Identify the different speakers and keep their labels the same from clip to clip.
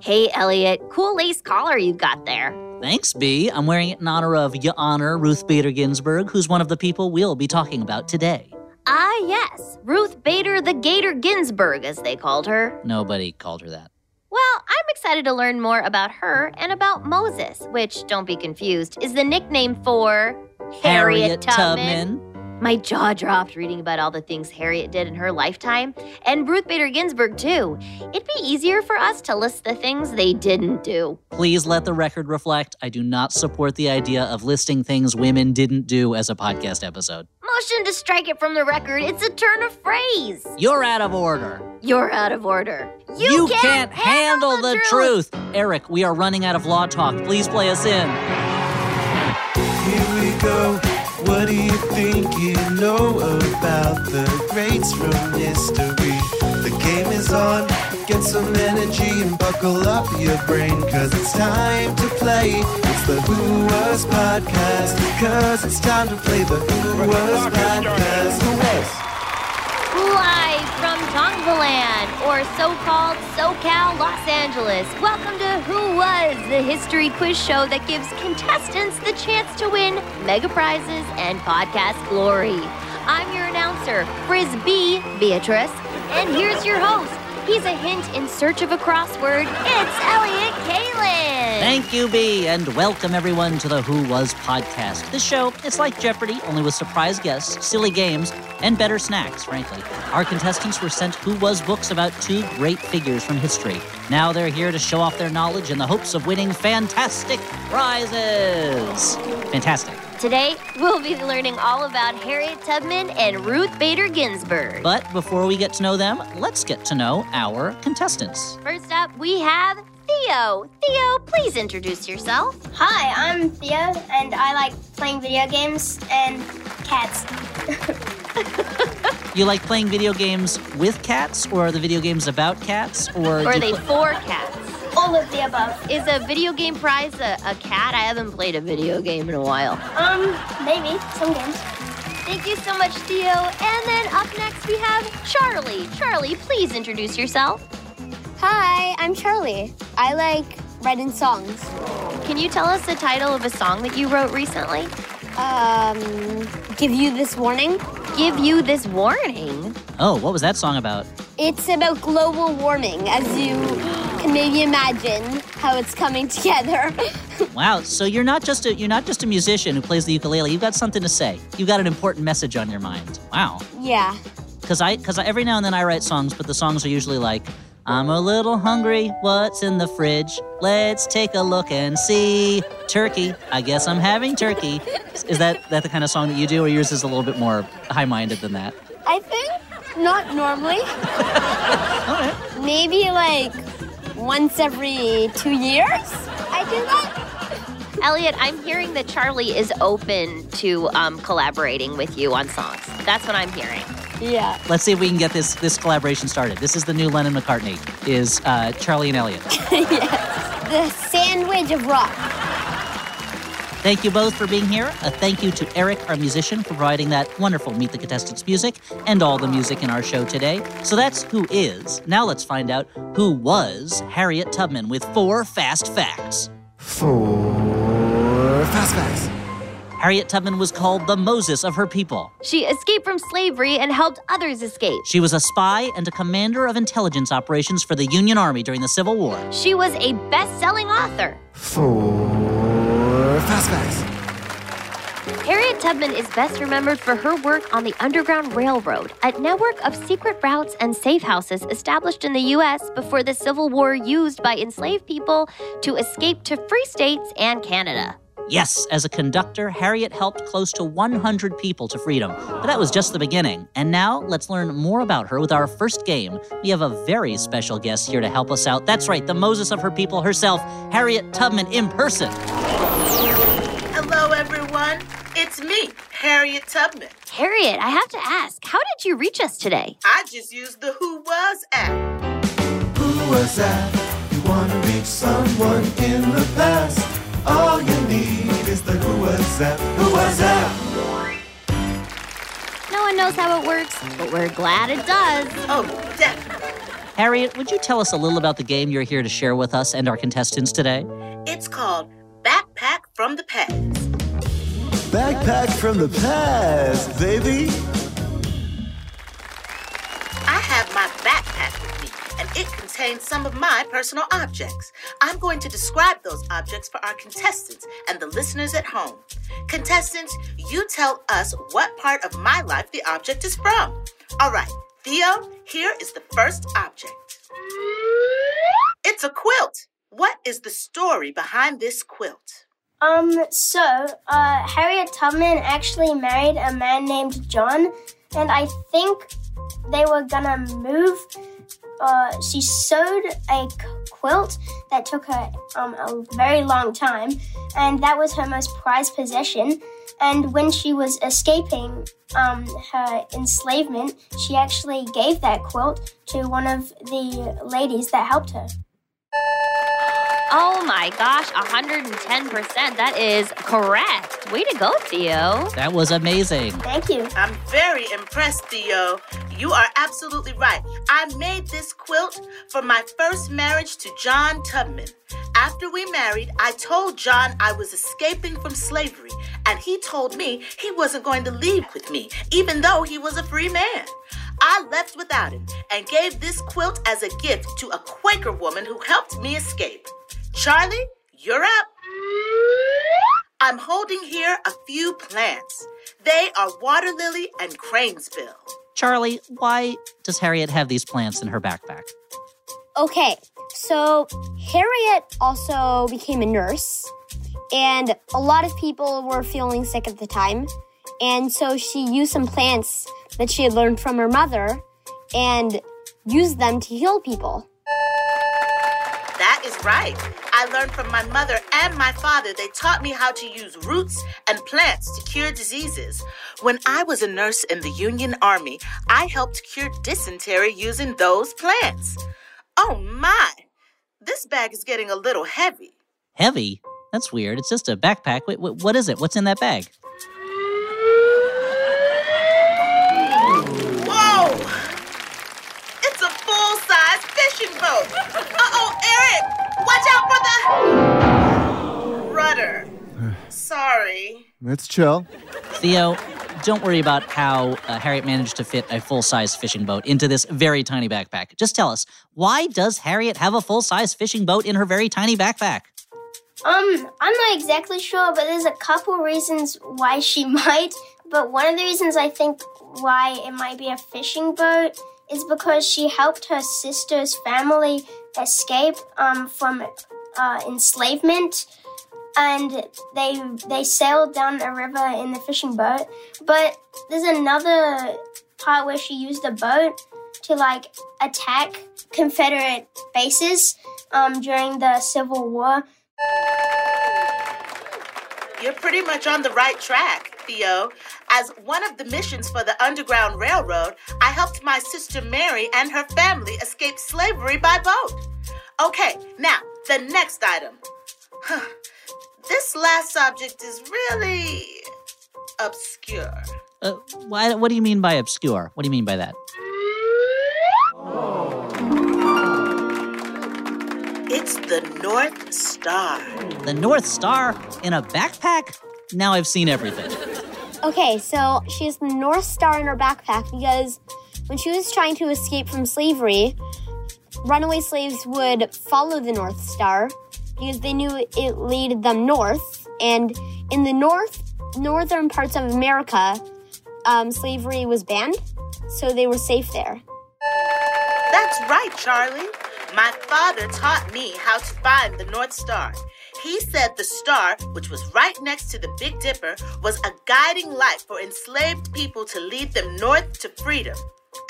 Speaker 1: Hey, Elliott, cool lace collar you've got there.
Speaker 2: Thanks, B. I'm wearing it in honor of Your Honor Ruth Bader Ginsburg, who's one of the people we'll be talking about today.
Speaker 1: Ah, yes, Ruth Bader the Gator Ginsburg, as they called her.
Speaker 2: Nobody called her that.
Speaker 1: Well, I'm excited to learn more about her and about Moses, which, don't be confused, is the nickname for Harriet, Tubman. My jaw dropped reading about all the things Harriet did in her lifetime, and Ruth Bader Ginsburg, too. It'd be easier for us to list the things they didn't do.
Speaker 2: Please let the record reflect I do not support the idea of listing things women didn't do as a podcast episode.
Speaker 1: Motion to strike it from the record. It's a turn of phrase.
Speaker 2: You're out of order.
Speaker 1: You're out of order.
Speaker 2: You, can't, handle, the, truth. Eric, we are running out of law talk. Please play us in.
Speaker 3: Here we go. What do you think you know about the greats from history? The game is on. Get some energy and buckle up your brain, cause it's time to play. It's the Who Was Podcast, cause it's time to play the Who Was Podcast. Who Was?
Speaker 1: Tongvaland, or so-called SoCal Los Angeles. Welcome to Who Was, the history quiz show that gives contestants the chance to win mega prizes and podcast glory. I'm your announcer, Frisbee Beatrice, and here's your host. He's a hint in search of a crossword. It's Elliott Kalan.
Speaker 2: Thank you, B, and welcome everyone to the Who Was podcast. This show, it's like Jeopardy, only with surprise guests, silly games, and better snacks, frankly. Our contestants were sent Who Was books about two great figures from history. Now they're here to show off their knowledge in the hopes of winning fantastic prizes. Fantastic.
Speaker 1: Today, we'll be learning all about Harriet Tubman and Ruth Bader Ginsburg.
Speaker 2: But before we get to know them, let's get to know our contestants.
Speaker 1: First up, we have Theo. Theo, please introduce yourself.
Speaker 4: Hi, I'm Theo, and I like playing video games and cats.
Speaker 2: You like playing video games with cats, or are the video games about cats, or,
Speaker 1: Or are they
Speaker 2: pl-
Speaker 1: for cats?
Speaker 4: All of the above.
Speaker 1: Is a video game prize a, a cat? I haven't played a video game in a while.
Speaker 4: Um, maybe some games.
Speaker 1: Thank you so much, Theo. And then up next we have Charlie. Charlie, please introduce yourself.
Speaker 4: Hi, I'm Charlie. I like writing songs.
Speaker 1: Can you tell us the title of a song that you wrote recently?
Speaker 4: Um, give you this warning.
Speaker 1: Give you this warning.
Speaker 2: Oh, what was that song about?
Speaker 4: It's about global warming. As you can maybe imagine how it's coming together.
Speaker 2: Wow, so you're not just a you're not just a musician who plays the ukulele. You've got something to say. You've got an important message on your mind. Wow.
Speaker 4: yeah.
Speaker 2: Cuz I cuz every now and then I write songs, but the songs are usually like I'm a little hungry. What's in the fridge? Let's take a look and see. Turkey. I guess I'm having turkey. Is that that the kind of song that you do, or yours is a little bit more high-minded than that?
Speaker 4: I think not normally. Maybe like once every two years. I do that.
Speaker 1: Elliott, I'm hearing that Charlie is open to um, collaborating with you on songs. That's what I'm hearing.
Speaker 4: Yeah.
Speaker 2: Let's see if we can get this this collaboration started. This is the new Lennon McCartney. Is uh, Charlie and Elliott. Yes.
Speaker 4: The sandwich of rock.
Speaker 2: Thank you both for being here. A thank you to Eric, our musician, for providing that wonderful Meet the Contestants music and all the music in our show today. So that's who is. Now let's find out who was Harriet Tubman with four fast facts.
Speaker 3: Four fast facts.
Speaker 2: Harriet Tubman was called the Moses of her people.
Speaker 1: She escaped from slavery and helped others escape.
Speaker 2: She was a spy and a commander of intelligence operations for the Union Army during the Civil War.
Speaker 1: She was a best selling author.
Speaker 3: Four fast facts.
Speaker 1: Harriet Tubman is best remembered for her work on the Underground Railroad, a network of secret routes and safe houses established in the U.S. before the Civil War used by enslaved people to escape to free states and Canada.
Speaker 2: Yes, as a conductor, Harriet helped close to 100 people to freedom. But that was just the beginning. And now let's learn more about her with our first game. We have a very special guest here to help us out. That's right, the Moses of her people herself, Harriet Tubman in person.
Speaker 5: Hello, everyone. It's me, Harriet Tubman.
Speaker 1: Harriet, I have to ask, how did you reach us today?
Speaker 5: I just used the Who Was app.
Speaker 3: Who was that? You wanna reach someone in the past? All you need is the Who was app. Who was that?
Speaker 1: No one knows how it works, but we're glad it does.
Speaker 5: Oh, definitely.
Speaker 2: Harriet, would you tell us a little about the game you're here to share with us and our contestants today?
Speaker 5: It's called Backpack from the Past.
Speaker 3: Backpack from the past, baby.
Speaker 5: I have my backpack with me, and it contains some of my personal objects. I'm going to describe those objects for our contestants and the listeners at home. Contestants, you tell us what part of my life the object is from. All right, Theo, here is the first object. It's a quilt. What is the story behind this quilt?
Speaker 4: Um, so, uh, Harriet Tubman actually married a man named John, and I think they were gonna move. Uh, she sewed a quilt that took her um, a very long time, and that was her most prized possession. And when she was escaping um, her enslavement, she actually gave that quilt to one of the ladies that helped her.
Speaker 1: Oh my gosh, 110%. That is correct. Way to go, Theo.
Speaker 2: That was amazing.
Speaker 4: Thank you.
Speaker 5: I'm very impressed, Theo. You are absolutely right. I made this quilt for my first marriage to John Tubman. After we married, I told John I was escaping from slavery, and he told me he wasn't going to leave with me, even though he was a free man. I left without him and gave this quilt as a gift to a Quaker woman who helped me escape. Charlie, you're up. I'm holding here a few plants. They are water lily and cranesbill.
Speaker 2: Charlie, why does Harriet have these plants in her backpack?
Speaker 4: Okay, so Harriet also became a nurse, and a lot of people were feeling sick at the time. And so she used some plants that she had learned from her mother and used them to heal people.
Speaker 5: That is right. I learned from my mother and my father. They taught me how to use roots and plants to cure diseases. When I was a nurse in the Union Army, I helped cure dysentery using those plants. Oh my! This bag is getting a little heavy.
Speaker 2: Heavy? That's weird. It's just a backpack. Wait, what is it? What's in that bag?
Speaker 5: Sorry.
Speaker 3: Let's chill.
Speaker 2: Theo, don't worry about how uh, Harriet managed to fit a full size fishing boat into this very tiny backpack. Just tell us, why does Harriet have a full size fishing boat in her very tiny backpack?
Speaker 4: Um, I'm not exactly sure, but there's a couple reasons why she might. But one of the reasons I think why it might be a fishing boat is because she helped her sister's family escape um, from uh, enslavement, and they they sailed down a river in the fishing boat. But there's another part where she used a boat to like attack Confederate bases um, during the Civil War.
Speaker 5: You're pretty much on the right track, Theo. As one of the missions for the Underground Railroad, I helped my sister Mary and her family escape slavery by boat. Okay, now, the next item. This last subject is really obscure.
Speaker 2: Uh, why, what do you mean by obscure? What do you mean by that?
Speaker 5: It's the North Star.
Speaker 2: The North Star in a backpack? Now I've seen everything.
Speaker 6: Okay, so she has the North Star in her backpack because when she was trying to escape from slavery, runaway slaves would follow the North Star because they knew it led them north. And in the north, northern parts of America, um, slavery was banned, so they were safe there.
Speaker 5: That's right, Charlie. My father taught me how to find the North Star. He said the star, which was right next to the Big Dipper, was a guiding light for enslaved people to lead them north to freedom.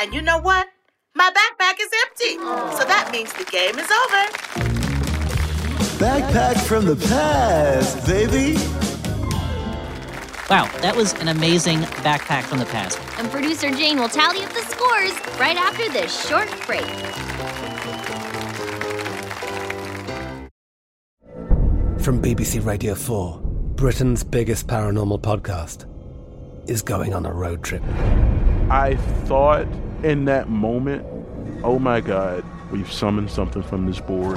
Speaker 5: And you know what? My backpack is empty. So that means the game is over.
Speaker 3: Backpack from the past, baby.
Speaker 2: Wow, that was an amazing backpack from the past.
Speaker 1: And producer Jane will tally up the scores right after this short break.
Speaker 7: From BBC Radio 4, Britain's biggest paranormal podcast is going on a road trip.
Speaker 8: I thought in that moment, oh my God, we've summoned something from this board.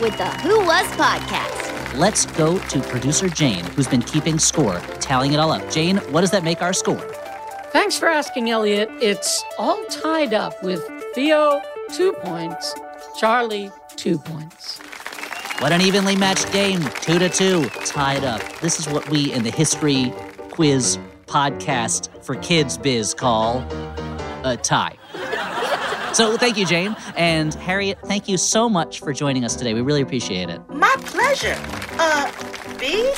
Speaker 1: With the Who Was podcast.
Speaker 2: Let's go to producer Jane, who's been keeping score, tallying it all up. Jane, what does that make our score?
Speaker 9: Thanks for asking, Elliott. It's all tied up with Theo, two points, Charlie, two points.
Speaker 2: What an evenly matched game. Two to two, tied up. This is what we in the history quiz podcast for kids biz call a tie. So thank you, Jane. And Harriet, thank you so much for joining us today. We really appreciate it.
Speaker 5: My pleasure. Uh, B,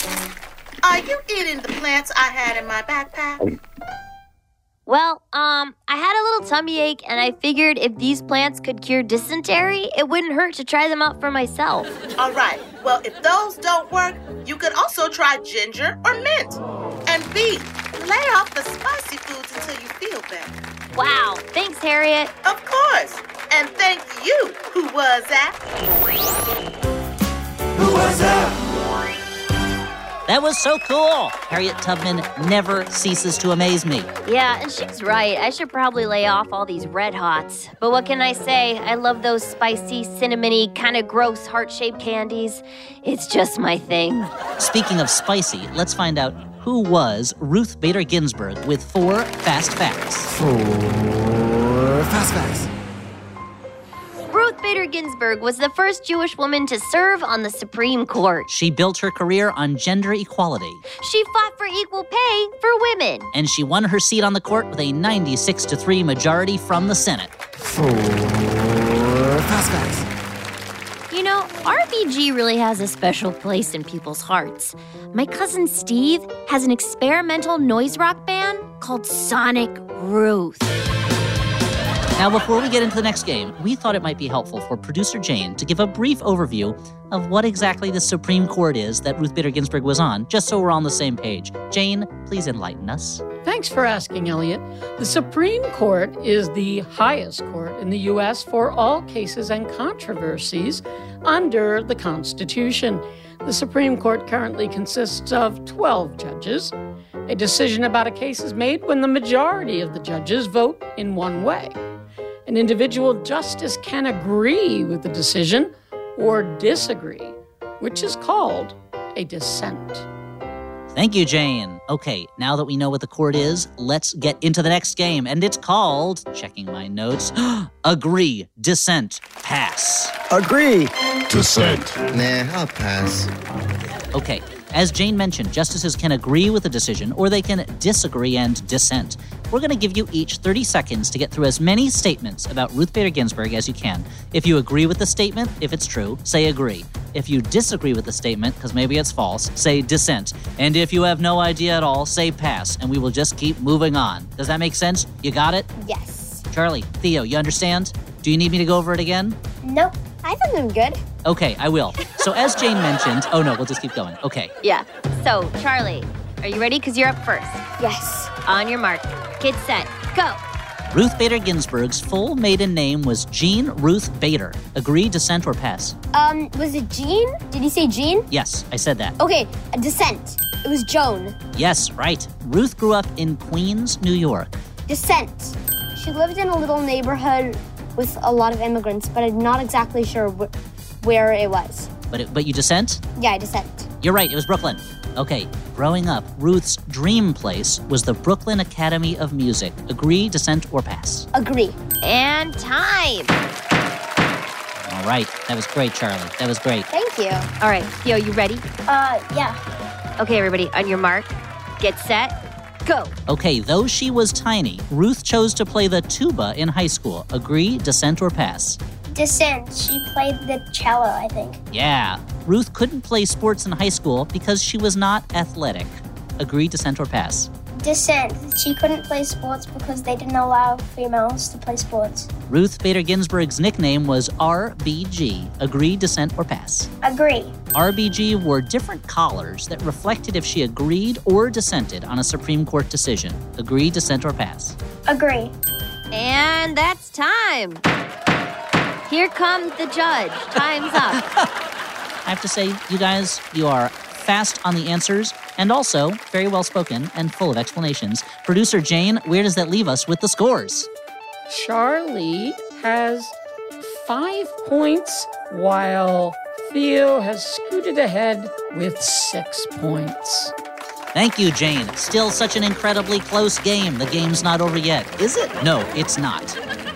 Speaker 5: are you eating the plants I had in my backpack?
Speaker 1: Well, um, I had a little tummy ache, and I figured if these plants could cure dysentery, it wouldn't hurt to try them out for myself.
Speaker 5: All right. Well, if those don't work, you could also try ginger or mint. And B, lay off the spicy foods until you feel better.
Speaker 1: Wow. Thanks, Harriet.
Speaker 5: Of course. And thank you, who was that?
Speaker 3: Who was that?
Speaker 2: That was so cool. Harriet Tubman never ceases to amaze me.
Speaker 1: Yeah, and she's right. I should probably lay off all these red hots. But what can I say? I love those spicy, cinnamony, kind of gross heart shaped candies. It's just my thing.
Speaker 2: Speaking of spicy, let's find out who was Ruth Bader Ginsburg with four fast facts.
Speaker 3: Four fast facts.
Speaker 1: Ruth Bader Ginsburg was the first Jewish woman to serve on the Supreme Court.
Speaker 2: She built her career on gender equality,
Speaker 1: She fought for equal pay for women.
Speaker 2: and she won her seat on the court with a 96 to 3 majority from the Senate.
Speaker 3: Four fast facts.
Speaker 1: You know, RBG really has a special place in people's hearts. My cousin Steve has an experimental noise rock band called Sonic Ruth.
Speaker 2: Now, before we get into the next game, we thought it might be helpful for producer Jane to give a brief overview of what exactly the Supreme Court is that Ruth Bader Ginsburg was on, just so we're on the same page. Jane, please enlighten us.
Speaker 9: Thanks for asking, Elliott. The Supreme Court is the highest court in the U.S. for all cases and controversies under the Constitution. The Supreme Court currently consists of 12 judges. A decision about a case is made when the majority of the judges vote in one way. An individual justice can agree with the decision or disagree, which is called a dissent.
Speaker 2: Thank you, Jane. Okay, now that we know what the court is, let's get into the next game. And it's called, checking my notes, Agree, Dissent, Pass.
Speaker 3: Agree.
Speaker 10: Dissent.
Speaker 3: Nah, I'll pass.
Speaker 2: Okay, as Jane mentioned, justices can agree with a decision or they can disagree and dissent. We're going to give you each 30 seconds to get through as many statements about Ruth Bader Ginsburg as you can. If you agree with the statement, if it's true, say agree. If you disagree with the statement, because maybe it's false, say dissent. And if you have no idea at all, say pass, and we will just keep moving on. Does that make sense? You got it?
Speaker 6: Yes.
Speaker 2: Charlie, Theo, you understand? Do you need me to go over it again?
Speaker 6: Nope. I think I'm good.
Speaker 2: Okay, I will. So, as Jane mentioned, oh no, we'll just keep going. Okay.
Speaker 1: Yeah. So, Charlie, are you ready? Because you're up first.
Speaker 6: Yes.
Speaker 1: On your mark. Get set. Go.
Speaker 2: Ruth Bader Ginsburg's full maiden name was Jean Ruth Bader. Agree, dissent, or pass?
Speaker 6: Um, was it Jean? Did you say Jean?
Speaker 2: Yes, I said that.
Speaker 6: Okay, a dissent. It was Joan.
Speaker 2: Yes, right. Ruth grew up in Queens, New York.
Speaker 6: Dissent. She lived in a little neighborhood with a lot of immigrants, but I'm not exactly sure wh- where it was.
Speaker 2: But it, but you dissent?
Speaker 6: Yeah, I dissent.
Speaker 2: You're right, it was Brooklyn. Okay, growing up, Ruth's dream place was the Brooklyn Academy of Music. Agree, dissent, or pass?
Speaker 6: Agree.
Speaker 1: And time.
Speaker 2: All right, that was great, Charlie. That was great.
Speaker 6: Thank you.
Speaker 1: All right, Theo, you ready?
Speaker 6: Uh, yeah.
Speaker 1: Okay, everybody, on your mark. Get set. Go.
Speaker 2: Okay, though she was tiny, Ruth chose to play the tuba in high school. Agree, dissent, or pass?
Speaker 4: Dissent. She played the cello, I think.
Speaker 2: Yeah. Ruth couldn't play sports in high school because she was not athletic. Agree, dissent, or pass?
Speaker 4: Dissent. She couldn't play sports because they didn't allow females to play sports.
Speaker 2: Ruth Bader Ginsburg's nickname was RBG. Agree, dissent, or pass?
Speaker 4: Agree.
Speaker 2: RBG wore different collars that reflected if she agreed or dissented on a Supreme Court decision. Agree, dissent, or pass?
Speaker 4: Agree.
Speaker 1: And that's time. Here comes the judge. Time's up.
Speaker 2: I have to say, you guys, you are fast on the answers and also very well spoken and full of explanations. Producer Jane, where does that leave us with the scores?
Speaker 9: Charlie has five points, while Theo has scooted ahead with six points.
Speaker 2: Thank you, Jane. Still such an incredibly close game. The game's not over yet. Is it? No, it's not.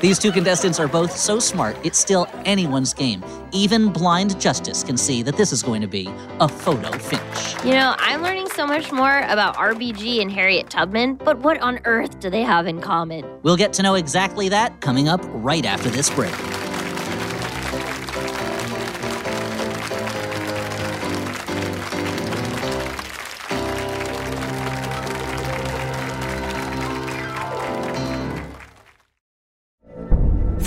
Speaker 2: These two contestants are both so smart, it's still anyone's game. Even blind justice can see that this is going to be a photo finish.
Speaker 1: You know, I'm learning so much more about RBG and Harriet Tubman, but what on earth do they have in common?
Speaker 2: We'll get to know exactly that coming up right after this break.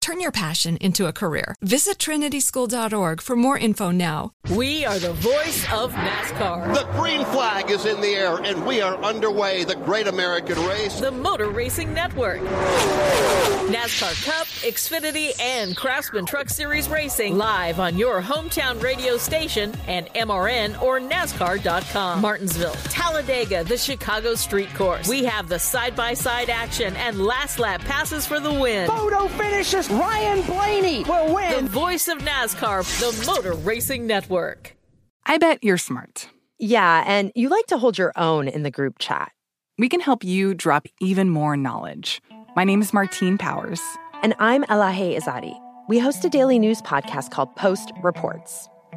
Speaker 11: Turn your passion into a career. Visit trinityschool.org for more info now.
Speaker 12: We are the voice of NASCAR.
Speaker 10: The green flag is in the air, and we are underway. The great American race.
Speaker 12: The Motor Racing Network. NASCAR Cup, Xfinity, and Craftsman Truck Series Racing live on your hometown radio station and MRN or NASCAR.com. Martinsville, Talladega, the Chicago Street Course. We have the side by side action and last lap passes for the win.
Speaker 13: Photo finishes. Ryan Blaney will win.
Speaker 12: The voice of NASCAR, the Motor Racing Network.
Speaker 14: I bet you're smart.
Speaker 15: Yeah, and you like to hold your own in the group chat.
Speaker 14: We can help you drop even more knowledge. My name is Martine Powers.
Speaker 15: And I'm Elahe Izadi. We host a daily news podcast called Post Reports.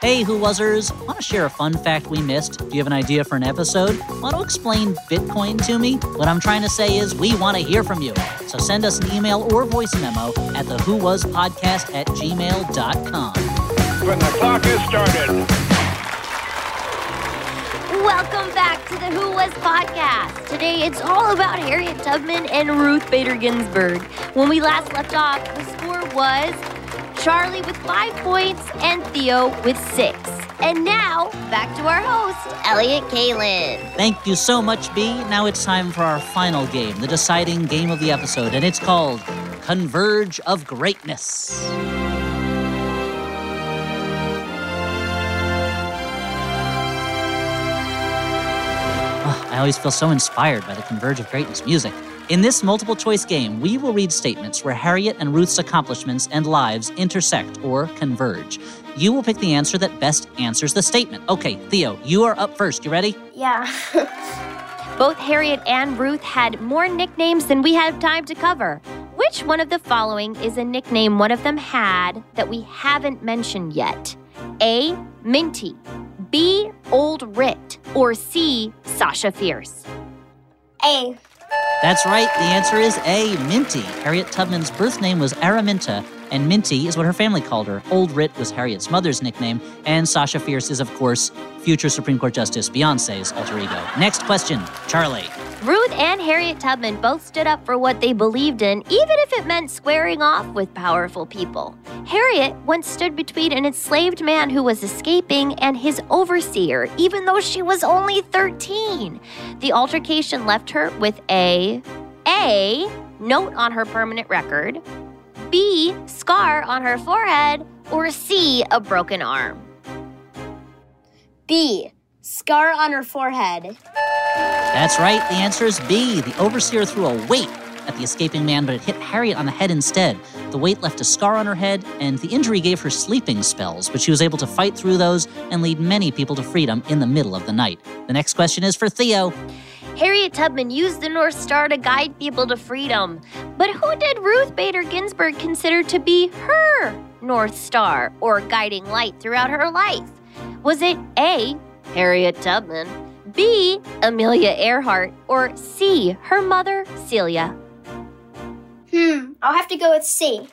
Speaker 2: Hey, Who Wasers! Want to share a fun fact we missed? Do you have an idea for an episode? Want to explain Bitcoin to me? What I'm trying to say is we want to hear from you. So send us an email or voice memo at the Who Was Podcast at gmail.com.
Speaker 16: When the clock is started.
Speaker 1: Welcome back to the Who Was podcast. Today it's all about Harriet Tubman and Ruth Bader Ginsburg. When we last left off, the score was Charlie with five points and Theo with six. And now, back to our host, Elliott Kalan.
Speaker 2: Thank you so much, B. Now it's time for our final game, the deciding game of the episode, and it's called Converge of Greatness. Oh, I always feel so inspired by the Converge of Greatness music. In this multiple choice game, we will read statements where Harriet and Ruth's accomplishments and lives intersect or converge. You will pick the answer that best answers the statement. Okay, Theo, you are up first. You ready?
Speaker 4: Yeah.
Speaker 1: Both Harriet and Ruth had more nicknames than we have time to cover. Which one of the following is a nickname one of them had that we haven't mentioned yet? A. Minty. B. Old Rit. Or C. Sasha Fierce.
Speaker 4: A.
Speaker 2: That's right. The answer is A. Minty. Harriet Tubman's birth name was Araminta, and Minty is what her family called her. Old Rit was Harriet's mother's nickname, and Sasha Fierce is, of course, future Supreme Court Justice Beyonce's alter ego. Next question, Charlie.
Speaker 1: Ruth and Harriet Tubman both stood up for what they believed in, even if it meant squaring off with powerful people. Harriet once stood between an enslaved man who was escaping and his overseer, even though she was only 13. The altercation left her with a A. Note on her permanent record, B. Scar on her forehead, or C. A broken arm.
Speaker 6: B. Scar on her forehead.
Speaker 2: That's right. The answer is B. The overseer threw a weight at the escaping man, but it hit Harriet on the head instead. The weight left a scar on her head, and the injury gave her sleeping spells, but she was able to fight through those and lead many people to freedom in the middle of the night. The next question is for Theo.
Speaker 1: Harriet Tubman used the North Star to guide people to freedom. But who did Ruth Bader Ginsburg consider to be her North Star or guiding light throughout her life? Was it A. Harriet Tubman, B. Amelia Earhart, or C. her mother, Celia?
Speaker 4: Hmm, I'll have to go with C.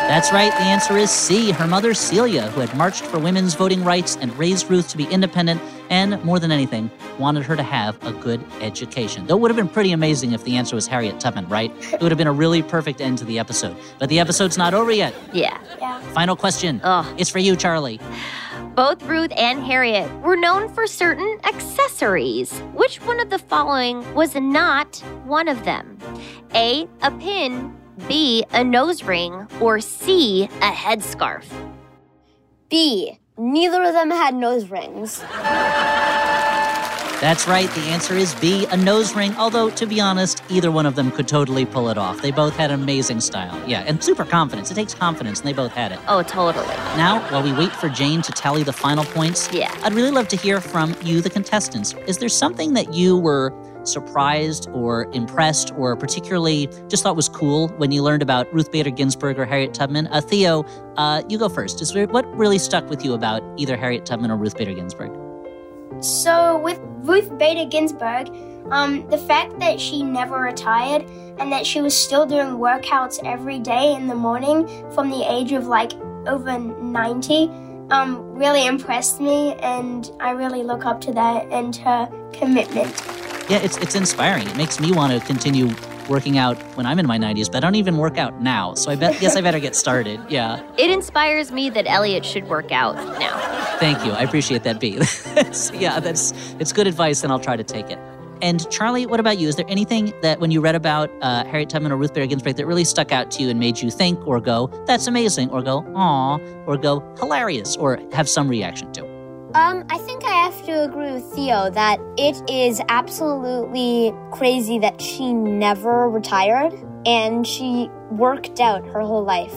Speaker 2: That's right. The answer is C. Her mother, Celia, who had marched for women's voting rights and raised Ruth to be independent, and more than anything, wanted her to have a good education. Though it would have been pretty amazing if the answer was Harriet Tubman, right? It would have been a really perfect end to the episode. But the episode's not over yet.
Speaker 1: Yeah.
Speaker 4: Yeah.
Speaker 2: Final question. It's for you, Charlie.
Speaker 1: Both Ruth and Harriet were known for certain accessories. Which one of the following was not one of them? A. A pin. B. A nose ring. Or C. A headscarf.
Speaker 6: B. Neither of them had nose rings.
Speaker 2: That's right. The answer is B, a nose ring. Although, to be honest, either one of them could totally pull it off. They both had amazing style. Yeah, and super confidence. It takes confidence, and they both had it.
Speaker 1: Oh, totally.
Speaker 2: Now, while we wait for Jane to tally the final points,
Speaker 1: Yeah.
Speaker 2: I'd really love to hear from you, the contestants. Is there something that you were surprised or impressed or particularly just thought was cool when you learned about Ruth Bader Ginsburg or Harriet Tubman? Uh, Theo, uh, you go first. Is there, what really stuck with you about either Harriet Tubman or Ruth Bader Ginsburg?
Speaker 4: So with Ruth Bader Ginsburg, um, the fact that she never retired and that she was still doing workouts every day in the morning from the age of like over 90 um, really impressed me and I really look up to that and her commitment.
Speaker 2: Yeah, it's it's inspiring. It makes me want to continue working out when I'm in my 90s, but I don't even work out now. So I bet guess I better get started. Yeah.
Speaker 1: It inspires me that Elliott should work out now.
Speaker 2: Thank you. I appreciate that, B. Yeah, that's it's good advice, and I'll try to take it. And Charlie, what about you? Is there anything that when you read about uh, Harriet Tubman or Ruth Bader Ginsburg that really stuck out to you and made you think or go, "That's amazing," or go, "Aw," or go, "Hilarious," or have some reaction to?
Speaker 6: Um, I think I have to agree with Theo that it is absolutely crazy that she never retired and she worked out her whole life.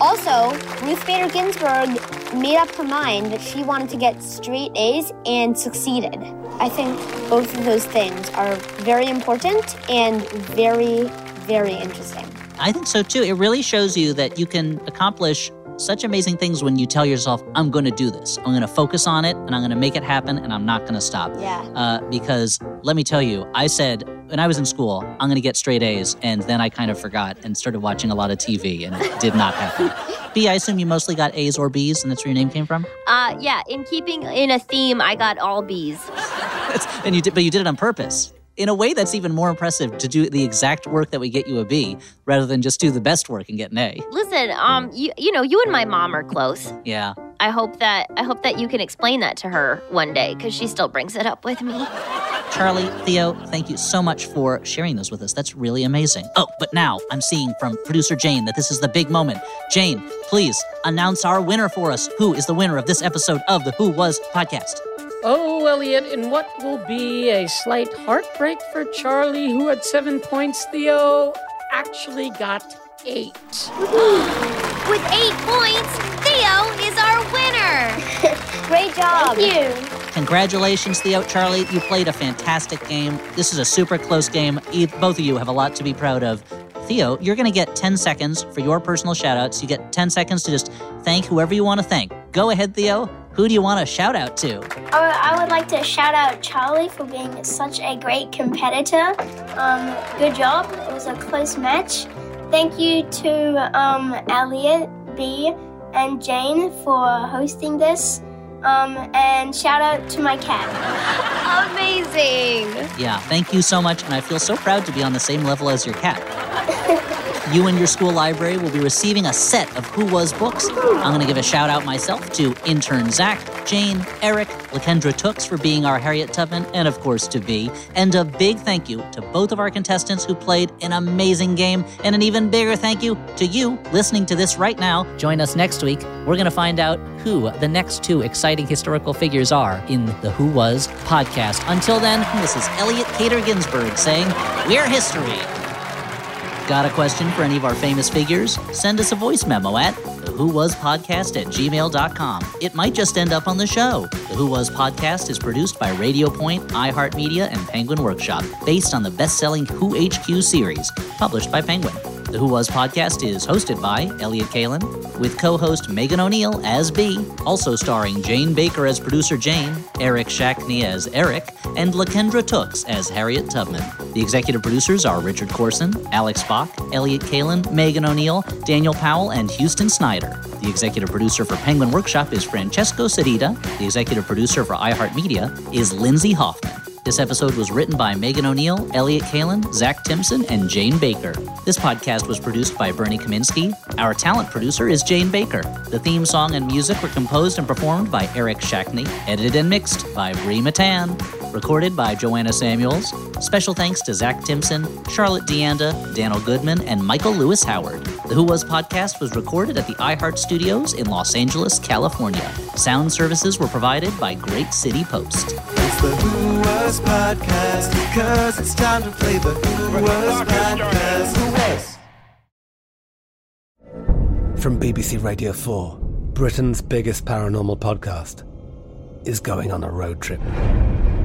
Speaker 6: Also, Ruth Bader Ginsburg made up her mind that she wanted to get straight A's and succeeded. I think both of those things are very important and very, very interesting.
Speaker 2: I think so too. It really shows you that you can accomplish such amazing things when you tell yourself, I'm going to do this. I'm going to focus on it and I'm going to make it happen and I'm not going to stop.
Speaker 6: Yeah.
Speaker 2: Uh, because let me tell you, I said when I was in school, I'm going to get straight A's. And then I kind of forgot and started watching a lot of TV and it did not happen. B, I assume you mostly got A's or B's and that's where your name came from?
Speaker 1: Uh, yeah, in keeping in a theme, I got all B's.
Speaker 2: and you did, but you did it on purpose. In a way, that's even more impressive to do the exact work that would get you a B rather than just do the best work and get an A.
Speaker 1: Listen, um, you you know, you and my mom are close.
Speaker 2: Yeah.
Speaker 1: I hope that I hope that you can explain that to her one day because she still brings it up with me.
Speaker 2: Charlie, Theo, thank you so much for sharing those with us. That's really amazing. Oh, but now I'm seeing from producer Jane that this is the big moment. Jane, please announce our winner for us. Who is the winner of this episode of the Who Was podcast?
Speaker 9: Oh, Elliott, in what will be a slight heartbreak for Charlie, who had seven points, Theo actually got eight.
Speaker 1: With eight points, Theo is our winner.
Speaker 6: Great job.
Speaker 4: Thank you.
Speaker 2: Congratulations, Theo. Charlie, you played a fantastic game. This is a super close game. Both of you have a lot to be proud of. Theo, you're going to get 10 seconds for your personal shout outs. You get 10 seconds to just thank whoever you want to thank. Go ahead, Theo. Who do you want to shout out to?
Speaker 4: I I would like to shout out Charlie for being such a great competitor. Um, good job. It was a close match. Thank you to um, Elliott, B, and Jane for hosting this. Um, and shout out to my cat.
Speaker 1: Amazing.
Speaker 2: Yeah, thank you so much. And I feel so proud to be on the same level as your cat. you and your school library will be receiving a set of Who Was books. I'm going to give a shout out myself to intern Zach, Jane, Eric, Lakendra Tooks for being our Harriet Tubman, and of course to B. And a big thank you to both of our contestants who played an amazing game, and an even bigger thank you to you listening to this right now. Join us next week. We're going to find out who the next two exciting historical figures are in the Who Was podcast. Until then, this is Elliot Cater Ginsburg saying, We're history. Got a question for any of our famous figures? Send us a voice memo at the Who Was Podcast at gmail.com. It might just end up on the show. The Who Was Podcast is produced by Radio Point, iHeartMedia, and Penguin Workshop, based on the best selling Who HQ series, published by Penguin. The Who Was podcast is hosted by Elliott Kalan, with co host Megan O'Neill as B, also starring Jane Baker as producer Jane, Eric Shackney as Eric, and Lakendra Tooks as Harriet Tubman. The executive producers are Richard Corson, Alex Bach, Elliott Kalan, Megan O'Neill, Daniel Powell, and Houston Snyder. The executive producer for Penguin Workshop is Francesco Sedita. The executive producer for iHeartMedia is Lindsay Hoffman. This episode was written by Megan O'Neill, Elliott Kalan, Zach Timson, and Jane Baker. This podcast was produced by Bernie Kaminsky. Our talent producer is Jane Baker. The theme song and music were composed and performed by Eric Shackney, edited and mixed by Brie Matan, recorded by Joanna Samuels. Special thanks to Zach Timson, Charlotte Deanda, Daniel Goodman, and Michael Lewis Howard. The Who Was podcast was recorded at the iHeart Studios in Los Angeles, California. Sound services were provided by Great City Post.
Speaker 3: It's the Who Was Podcast, because it's time to play the Who Was Podcast. Who Was?
Speaker 7: From BBC Radio 4, Britain's biggest paranormal podcast is going on a road trip.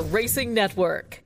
Speaker 12: Racing Network.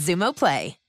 Speaker 17: Xumo Play.